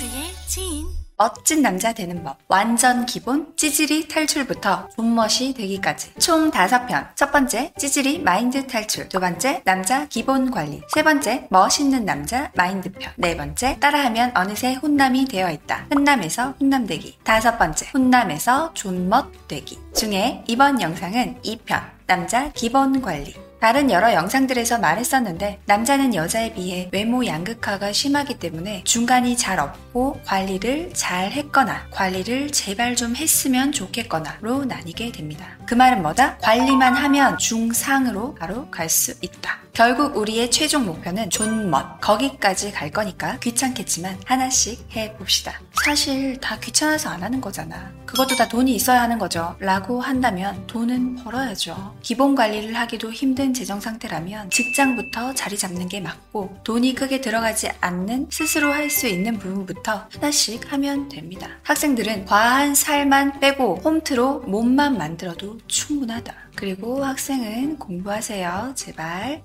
모두의 지인. 멋진 남자 되는 법. 완전 기본 찌질이 탈출부터 존멋이 되기까지. 총 다섯 편. 첫 번째, 찌질이 마인드 탈출. 두 번째, 남자 기본 관리. 세 번째, 멋있는 남자 마인드 편. 네 번째, 따라하면 어느새 훈남이 되어 있다. 훈남에서 훈남되기. 다섯 번째, 훈남에서 존멋 되기. 중에 이번 영상은 2편. 남자 기본 관리. 다른 여러 영상들에서 말했었는데 남자는 여자에 비해 외모 양극화가 심하기 때문에 중간이 잘 없고 관리를 잘 했거나 관리를 제발 좀 했으면 좋겠거나로 나뉘게 됩니다. 그 말은 뭐다? 관리만 하면 중상으로 바로 갈 수 있다. 결국 우리의 최종 목표는 존멋 거기까지 갈 거니까 귀찮겠지만 하나씩 해봅시다. 사실 다 귀찮아서 안 하는 거잖아. 그것도 다 돈이 있어야 하는 거죠. 라고 한다면 돈은 벌어야죠. 기본 관리를 하기도 힘든 재정 상태라면 직장부터 자리 잡는 게 맞고 돈이 크게 들어가지 않는 스스로 할 수 있는 부분부터 하나씩 하면 됩니다. 학생들은 과한 살만 빼고 홈트로 몸만 만들어도 충분하다. 그리고 학생은 공부하세요. 제발.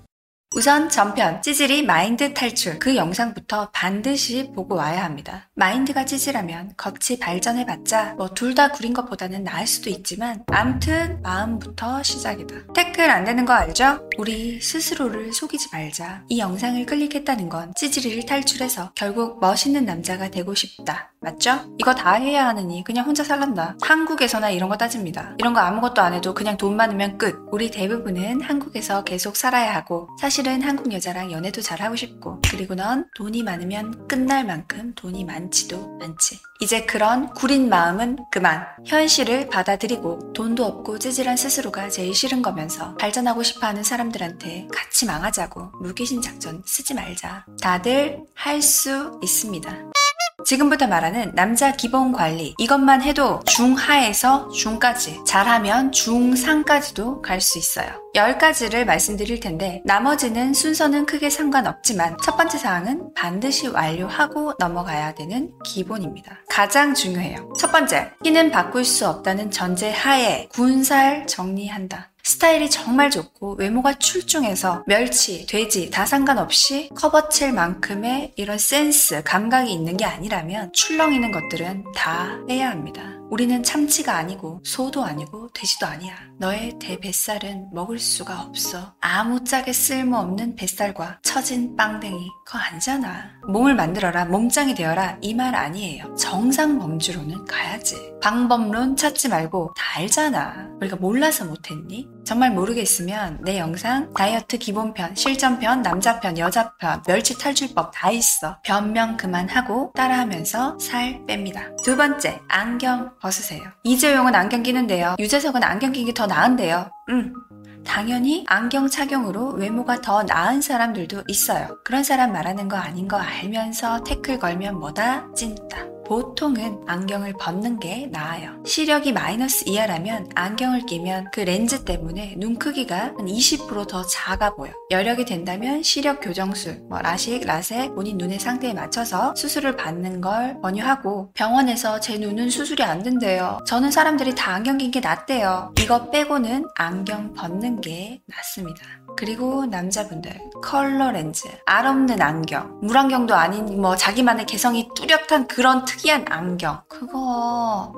우선 전편 찌질이 마인드 탈출 그 영상부터 반드시 보고 와야 합니다. 마인드가 찌질하면 겉이 발전해봤자 뭐 둘 다 구린 것보다는 나을 수도 있지만 암튼 마음부터 시작이다. 태클 안 되는 거 알죠? 우리 스스로를 속이지 말자. 이 영상을 클릭했다는 건 찌질이를 탈출해서 결국 멋있는 남자가 되고 싶다. 맞죠? 이거 다 해야 하느니 그냥 혼자 살란다. 한국에서나 이런 거 따집니다. 이런 거 아무것도 안 해도 그냥 돈 많으면 끝. 우리 대부분은 한국에서 계속 살아야 하고 사실은 한국 여자랑 연애도 잘 하고 싶고 그리고 넌 돈이 많으면 끝날 만큼 돈이 많지도 않지. 이제 그런 구린 마음은 그만. 현실을 받아들이고 돈도 없고 찌질한 스스로가 제일 싫은 거면서 발전하고 싶어 하는 사람들한테 같이 망하자고 무기신 작전 쓰지 말자. 다들 할 수 있습니다. 지금부터 말하는 남자 기본 관리. 이것만 해도 중하에서 중까지, 잘하면 중상까지도 갈 수 있어요. 10가지를 말씀드릴 텐데, 나머지는 순서는 크게 상관없지만, 첫 번째 사항은 반드시 완료하고 넘어가야 되는 기본입니다. 가장 중요해요. 첫 번째, 키는 바꿀 수 없다는 전제 하에 군살 정리한다. 스타일이 정말 좋고 외모가 출중해서 멸치, 돼지 다 상관없이 커버칠 만큼의 이런 센스, 감각이 있는 게 아니라면 출렁이는 것들은 다 해야 합니다. 우리는 참치가 아니고 소도 아니고 돼지도 아니야. 너의 대뱃살은 먹을 수가 없어. 아무짝에 쓸모없는 뱃살과 처진 빵댕이 그거 아니잖아. 몸을 만들어라, 몸짱이 되어라 이 말 아니에요. 정상 범주로는 가야지. 방법론 찾지 말고 다 알잖아. 우리가 몰라서 못했니? 정말 모르겠으면 내 영상 다이어트 기본편, 실전편, 남자편, 여자편, 멸치 탈출법 다 있어. 변명 그만하고 따라하면서 살 뺍니다. 두 번째, 안경 벗으세요. 이재용은 안경 끼는데요. 유재석은 안경 끼기 더 나은데요. 음. 당연히 안경 착용으로 외모가 더 나은 사람들도 있어요. 그런 사람 말하는 거 아닌 거 알면서 태클 걸면 뭐다? 찐따. 보통은 안경을 벗는 게 나아요. 시력이 마이너스 이하라면 안경을 끼면 그 렌즈 때문에 눈 크기가 한 20%더 작아 보여. 여력이 된다면 시력 교정술, 뭐 라식, 라섹, 본인 눈의 상태에 맞춰서 수술을 받는 걸 권유하고 병원에서 제 눈은 수술이 안 된대요. 저는 사람들이 다 안경 낀 게 낫대요. 이거 빼고는 안경 벗는 게 낫습니다. 그리고 남자분들 컬러 렌즈, 알 없는 안경, 물안경도 아닌 뭐 자기만의 개성이 뚜렷한 그런 특이한 안경. 그거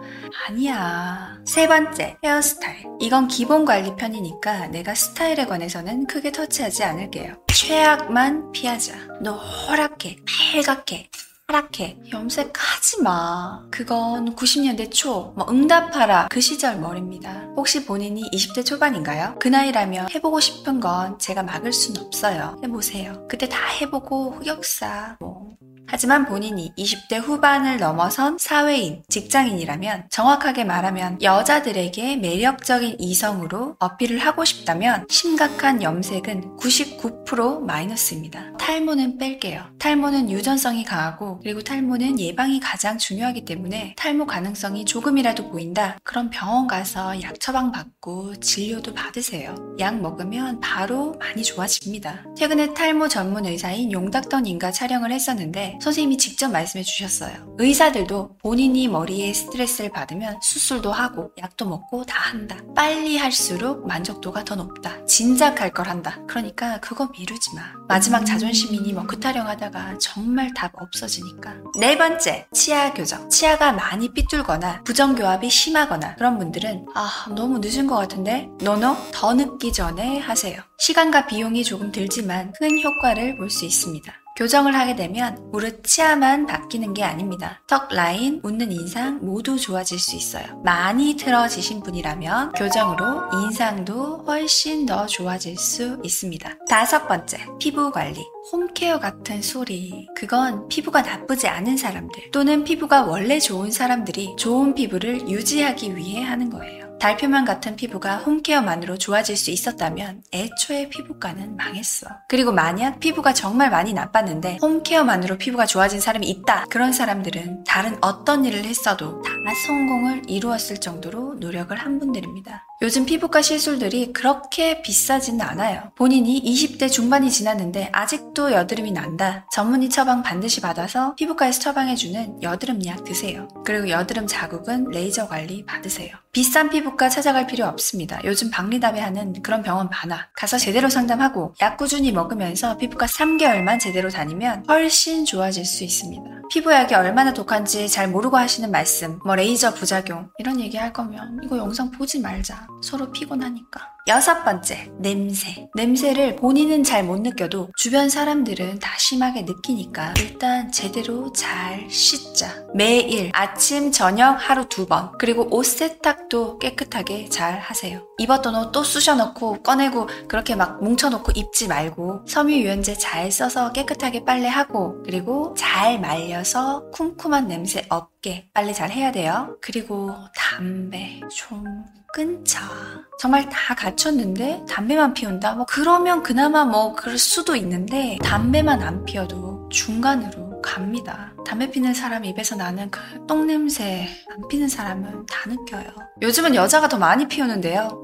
아니야. 세 번째, 헤어스타일. 이건 기본 관리 편이니까 내가 스타일에 관해서는 크게 터치하지 않을게요. 최악만 피하자. 노랗게, 빨갛게, 파랗게 염색하지 마. 그건 90년대 초, 뭐 응답하라 그 시절 머리입니다. 혹시 본인이 20대 초반인가요? 그 나이라면 해보고 싶은 건 제가 막을 순 없어요. 해보세요. 그때 다 해보고 흑역사, 뭐 하지만 본인이 20대 후반을 넘어선 사회인, 직장인이라면 정확하게 말하면 여자들에게 매력적인 이성으로 어필을 하고 싶다면 심각한 염색은 99% 마이너스입니다. 탈모는 뺄게요. 탈모는 유전성이 강하고 그리고 탈모는 예방이 가장 중요하기 때문에 탈모 가능성이 조금이라도 보인다. 그럼 병원 가서 약 처방 받고 진료도 받으세요. 약 먹으면 바로 많이 좋아집니다. 최근에 탈모 전문 의사인 용닥터님과 촬영을 했었는데 선생님이 직접 말씀해 주셨어요. 의사들도 본인이 머리에 스트레스를 받으면 수술도 하고 약도 먹고 다 한다. 빨리 할수록 만족도가 더 높다. 진작 할 걸 한다. 그러니까 그거 미루지 마. 마지막 자존심이니 뭐 그타령하다가 정말 답 없어지니까. 네 번째, 치아 교정. 치아가 많이 삐뚤거나 부정교합이 심하거나 그런 분들은 아 너무 늦은 것 같은데 노노 더 늦기 전에 하세요. 시간과 비용이 조금 들지만 큰 효과를 볼 수 있습니다. 교정을 하게 되면 무릇 치아만 바뀌는 게 아닙니다. 턱 라인, 웃는 인상 모두 좋아질 수 있어요. 많이 틀어지신 분이라면 교정으로 인상도 훨씬 더 좋아질 수 있습니다. 다섯 번째, 피부 관리. home care 같은 소리. 그건 피부가 나쁘지 않은 사람들 또는 피부가 원래 좋은 사람들이 좋은 피부를 유지하기 위해 하는 거예요. 달 표면 같은 피부가 home care만으로 좋아질 수 있었다면 애초에 피부과는 망했어. 그리고 만약 피부가 정말 많이 나빴는데 home care만으로 피부가 좋아진 사람이 있다. 그런 사람들은 다른 어떤 일을 했어도 다 성공을 이루었을 정도로 노력을 한 분들입니다. 요즘 피부과 시술들이 그렇게 비싸지는 않아요. 본인이 20대 중반이 지났는데 아직도 여드름이 난다. 전문의 처방 반드시 받아서 피부과에서 처방해주는 여드름 약 드세요. 그리고 여드름 자국은 레이저 관리 받으세요. 비싼 피부과 찾아갈 필요 없습니다. 요즘 박리다매 하는 그런 병원 많아. 가서 제대로 상담하고 약 꾸준히 먹으면서 피부과 3개월만 제대로 다니면 훨씬 좋아질 수 있습니다. 피부약이 얼마나 독한지 잘 모르고 하시는 말씀, 뭐 레이저 부작용 이런 얘기 할 거면 이거 영상 보지 말자. 서로 피곤하니까. 여섯 번째, 냄새. 냄새를 본인은 잘 못 느껴도 주변 사람들은 다 심하게 느끼니까 일단 제대로 잘 씻자. 매일 아침, 저녁 하루 두 번. 그리고 옷 세탁도 깨끗하게 잘 하세요. 입었던 옷 또 쑤셔놓고 꺼내고 그렇게 막 뭉쳐놓고 입지 말고 섬유유연제 잘 써서 깨끗하게 빨래하고 그리고 잘 말려서 쿰쿰한 냄새 없게 빨래 잘 해야 돼요. 그리고 담배 좀 끊자. 정말 다 갖췄는데 담배만 피운다? 뭐 그러면 그나마 뭐 그럴 수도 있는데 담배만 안 피워도 중간으로 갑니다. 담배 피는 사람 입에서 나는 그 똥냄새 안 피는 사람은 다 느껴요. 요즘은 여자가 더 많이 피우는데요.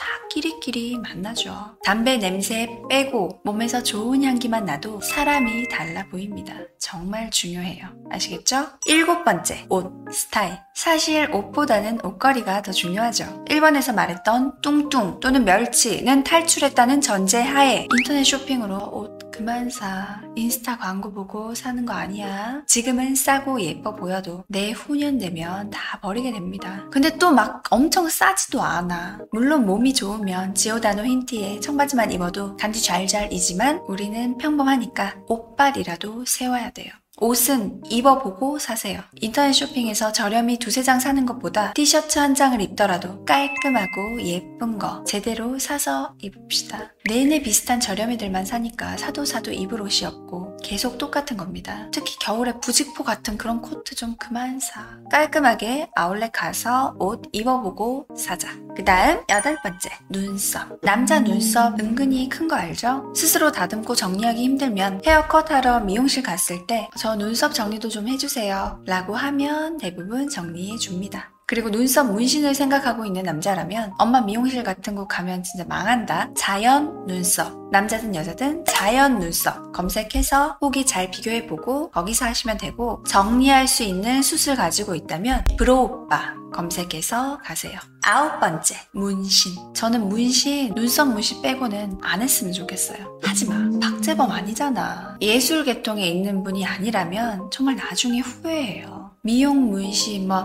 다 끼리끼리 만나죠. 담배 냄새 빼고 몸에서 좋은 향기만 나도 사람이 달라 보입니다. 정말 중요해요. 아시겠죠? 일곱 번째, 옷, 스타일. 사실 옷보다는 옷걸이가 더 중요하죠. 1번에서 말했던 뚱뚱 또는 멸치는 탈출했다는 전제 하에 인터넷 쇼핑으로 옷 그만 사. 인스타 광고 보고 사는 거 아니야. 지금은 싸고 예뻐 보여도 내후년 되면 다 버리게 됩니다. 근데 또 막 엄청 싸지도 않아. 물론 몸이 좋으면 지오다노 흰티에 청바지만 입어도 간지 잘잘이지만 우리는 평범하니까 옷빨이라도 세워야 돼요. 옷은 입어보고 사세요. 인터넷 쇼핑에서 저렴이 두세 장 사는 것보다 티셔츠 한 장을 입더라도 깔끔하고 예쁜 거 제대로 사서 입읍시다. 내내 비슷한 저렴이들만 사니까 사도 사도 입을 옷이 없고 계속 똑같은 겁니다. 특히 겨울에 부직포 같은 그런 코트 좀 그만 사. 깔끔하게 아울렛 가서 옷 입어보고 사자. 그 다음 여덟 번째 눈썹. 남자 눈썹 은근히 큰 거 알죠? 스스로 다듬고 정리하기 힘들면 헤어컷 하러 미용실 갔을 때저 눈썹 정리도 좀 해주세요. 라고 하면 대부분 정리해 줍니다. 그리고 눈썹 문신을 생각하고 있는 남자라면 엄마 미용실 같은 곳 가면 진짜 망한다. 자연 눈썹. 남자든 여자든 자연 눈썹 검색해서 후기 잘 비교해보고 거기서 하시면 되고 정리할 수 있는 숱을 가지고 있다면 브로우빠 검색해서 가세요. 아홉 번째, 문신. 저는 문신, 눈썹 문신 빼고는 안 했으면 좋겠어요. 하지 마. 박재범 아니잖아. 예술 계통에 있는 분이 아니라면 정말 나중에 후회해요. 미용 문신, 뭐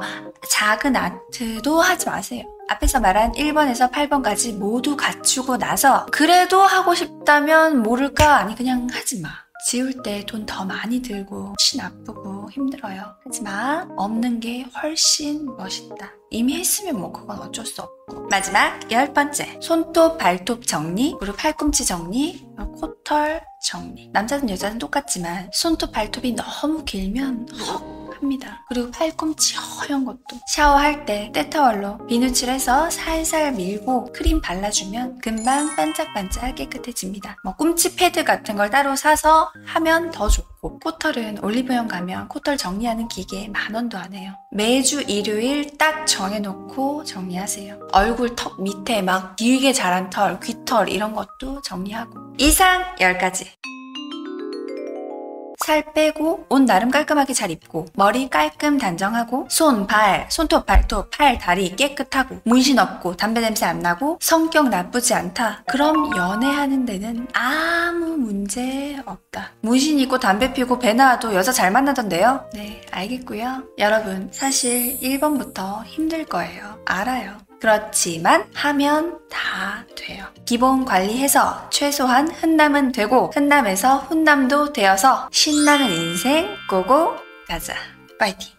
작은 아트도 하지 마세요. 앞에서 말한 1번에서 8번까지 모두 갖추고 나서 그래도 하고 싶다면 모를까? 아니 그냥 하지 마. 지울 때 돈 더 많이 들고 치 나쁘고 힘들어요. 하지마. 없는 게 훨씬 멋있다. 이미 했으면 뭐 그건 어쩔 수 없고. 마지막 열 번째. 손톱, 발톱 정리, 그리고 팔꿈치 정리, 코털 정리. 남자든 여자든 똑같지만 손톱, 발톱이 너무 길면 헉 합니다. 그리고 팔꿈치 허연 것도 샤워할 때 때타월로 비누칠 해서 살살 밀고 크림 발라주면 금방 반짝반짝 깨끗해집니다. 뭐 팔꿈치 패드 같은 걸 따로 사서 하면 더 좋고 코털은 올리브영 가면 코털 정리하는 기계 만 원도 안 해요. 매주 일요일 딱 정해놓고 정리하세요. 얼굴 턱 밑에 막 길게 자란 털, 귀털 이런 것도 정리하고 이상 10가지 살 빼고 옷 나름 깔끔하게 잘 입고 머리 깔끔 단정하고 손, 발, 손톱, 발톱, 팔, 다리 깨끗하고 문신 없고 담배 냄새 안 나고 성격 나쁘지 않다. 그럼 연애하는 데는 아무 문제 없다. 문신 있고 담배 피고 배 나와도 여자 잘 만나던데요? 네, 알겠고요. 여러분, 사실 1번부터 힘들 거예요. 알아요. 그렇지만 하면 다 돼요. 기본 관리해서 최소한 흔남은 되고 흔남에서 훈남도 되어서 신나는 인생 고고 가자. 파이팅!